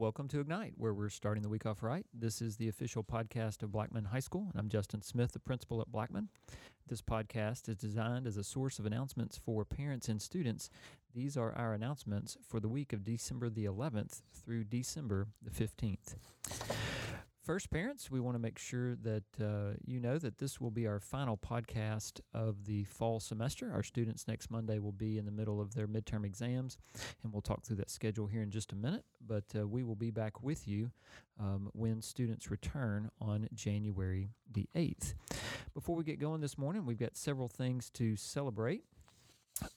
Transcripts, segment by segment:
Welcome to Ignite, where we're starting the week off right. This is the official podcast of Blackman High School, and I'm Justin Smith, the principal at Blackman. This podcast is designed as a source of announcements for parents and students. These are our announcements for the week of December the 11th through December the 15th. First, parents, we want to make sure that uh, you know that this will be our final podcast of the fall semester. Our students next Monday will be in the middle of their midterm exams, and we'll talk through that schedule here in just a minute. But uh, we will be back with you um, when students return on January the 8th. Before we get going this morning, we've got several things to celebrate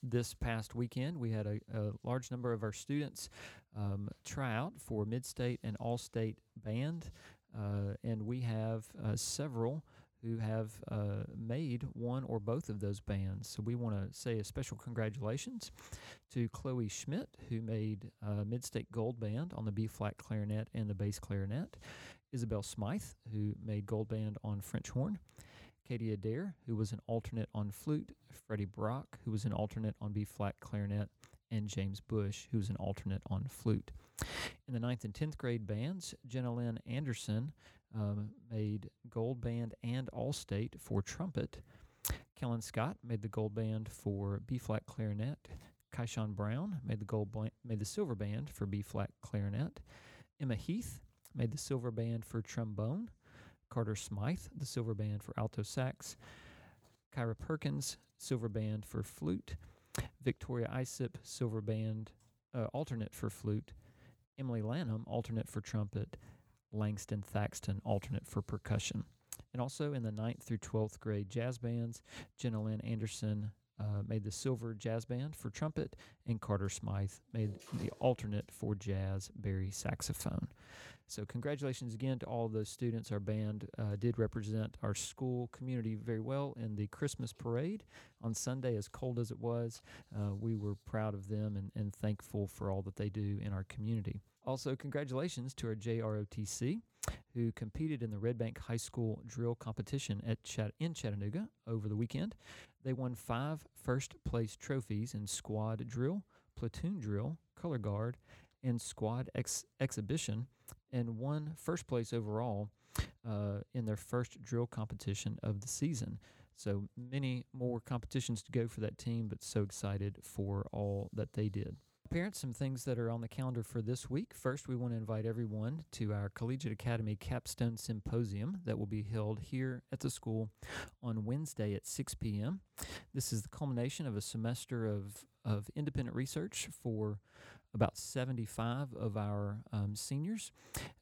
this past weekend, we had a, a, large number of our students um, try out for Mid State and All State Band, and we have uh, several who have uh, made one or both of those bands. So we want to say a special congratulations to Chloe Schmidt, who made uh, Mid State Gold Band on the B flat clarinet and the bass clarinet, Isabel Smythe, who made Gold Band on French horn. Katie Adair, who was an alternate on flute, Freddie Brock, who was an alternate on B flat clarinet, and James Bush, who's an alternate on flute. In the ninth and 10th grade bands, Jenna Lynn Anderson um, made gold band and all state for trumpet. Kellen Scott made the gold band for B flat clarinet. Kaishan Brown made the gold made the silver band for B flat clarinet. Emma Heath made the silver band for trombone. Carter Smythe, the silver band for alto sax, Kyra Perkins, silver band for flute, Victoria Isip, silver band uh, alternate for flute, Emily Lanham, alternate for trumpet, Langston Thaxton, alternate for percussion. And also in the 9th through 12th grade jazz bands, Jenna Lynn Anderson, uh, made the silver jazz band for trumpet, and Carter Smythe made the alternate for jazz bari saxophone. So, congratulations again to all those students. Our band uh, did represent our school community very well in the Christmas parade on Sunday, as cold as it was. Uh, we were proud of them and, and thankful for all that they do in our community. Also, congratulations to our JROTC who competed in the Red Bank High School drill competition at in Chattanooga over the weekend. They won five first place trophies in squad drill, platoon drill, color guard, and squad ex- exhibition, and won first place overall uh, in their first drill competition of the season. So many more competitions to go for that team, but so excited for all that they did. Parents, some things that are on the calendar for this week. First, we want to invite everyone to our Collegiate Academy Capstone Symposium that will be held here at the school on Wednesday at 6 p.m. This is the culmination of a semester of of independent research for about 75 of our um, seniors.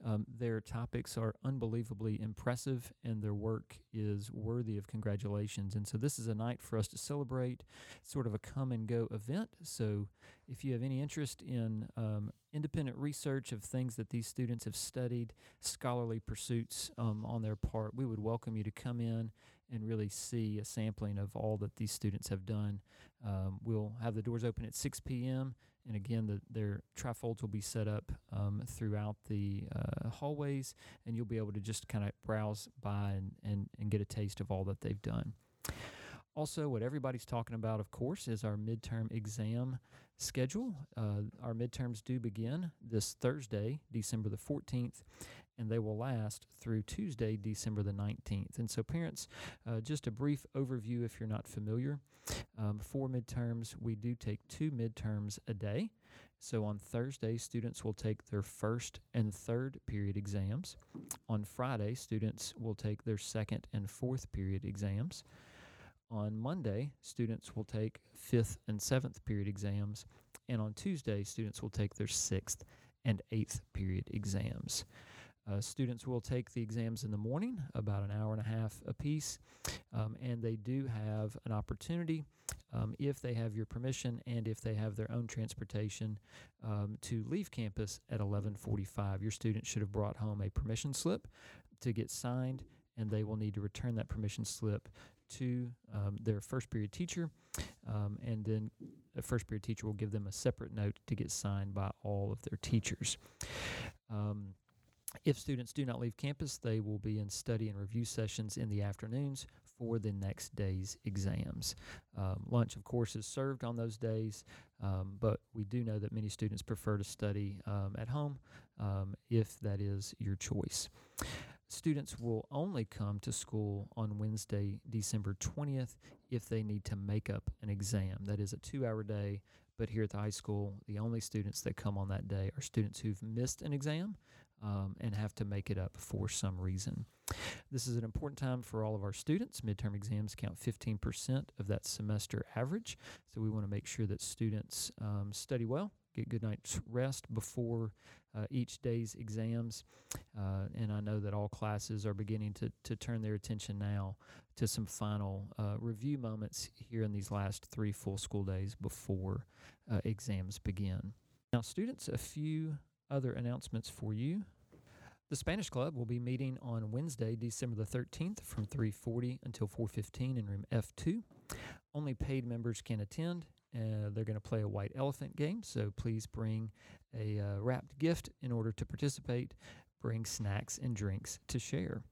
Um, their topics are unbelievably impressive and their work is worthy of congratulations. And so, this is a night for us to celebrate, sort of a come and go event. So, if you have any interest in um, independent research of things that these students have studied, scholarly pursuits um, on their part, we would welcome you to come in and really see a sampling of all that these students have done. Um, we'll have the doors open at 6 p.m. And again, the, their trifolds will be set up um, throughout the uh, hallways, and you'll be able to just kind of browse by and, and, and get a taste of all that they've done. Also, what everybody's talking about, of course, is our midterm exam schedule. Uh, our midterms do begin this Thursday, December the 14th, and they will last through Tuesday, December the 19th. And so, parents, uh, just a brief overview if you're not familiar. Um, for midterms, we do take two midterms a day. So, on Thursday, students will take their first and third period exams. On Friday, students will take their second and fourth period exams. On Monday, students will take fifth and seventh period exams, and on Tuesday, students will take their sixth and eighth period exams. Uh, students will take the exams in the morning, about an hour and a half apiece, um, and they do have an opportunity, um, if they have your permission and if they have their own transportation, um, to leave campus at 11:45. Your student should have brought home a permission slip to get signed, and they will need to return that permission slip to um, their first period teacher, um, and then a first period teacher will give them a separate note to get signed by all of their teachers. Um, if students do not leave campus, they will be in study and review sessions in the afternoons for the next day's exams. Um, lunch, of course, is served on those days, um, but we do know that many students prefer to study um, at home um, if that is your choice. Students will only come to school on Wednesday, December 20th, if they need to make up an exam. That is a two hour day, but here at the high school, the only students that come on that day are students who've missed an exam um, and have to make it up for some reason. This is an important time for all of our students. Midterm exams count 15% of that semester average, so we want to make sure that students um, study well, get good night's rest before uh, each day's exams. Uh, and I know that all classes are beginning to, to turn their attention now to some final uh, review moments here in these last three full school days before uh, exams begin. Now, students, a few other announcements for you. The Spanish Club will be meeting on Wednesday, December the 13th from 3:40 until 4:15 in room F2. Only paid members can attend. Uh, they're going to play a white elephant game, so please bring a uh, wrapped gift in order to participate. Bring snacks and drinks to share.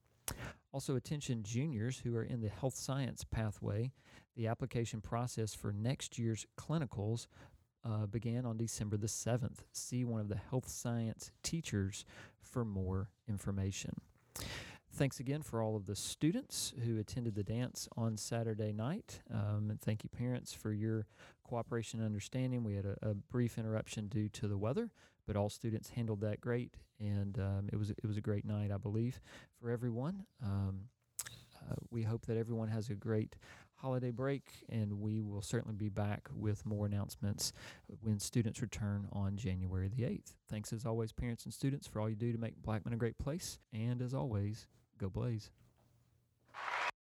Also, attention juniors who are in the health science pathway. The application process for next year's clinicals uh, began on December the 7th. See one of the health science teachers for more information. Thanks again for all of the students who attended the dance on Saturday night. Um, and thank you, parents, for your cooperation and understanding. We had a, a, brief interruption due to the weather, but all students handled that great, and um, it was it was a great night, I believe, for everyone. Um, uh, we hope that everyone has a great holiday break, and we will certainly be back with more announcements when students return on January the 8th. Thanks as always, parents and students, for all you do to make Blackman a great place. And as always, go Blaze.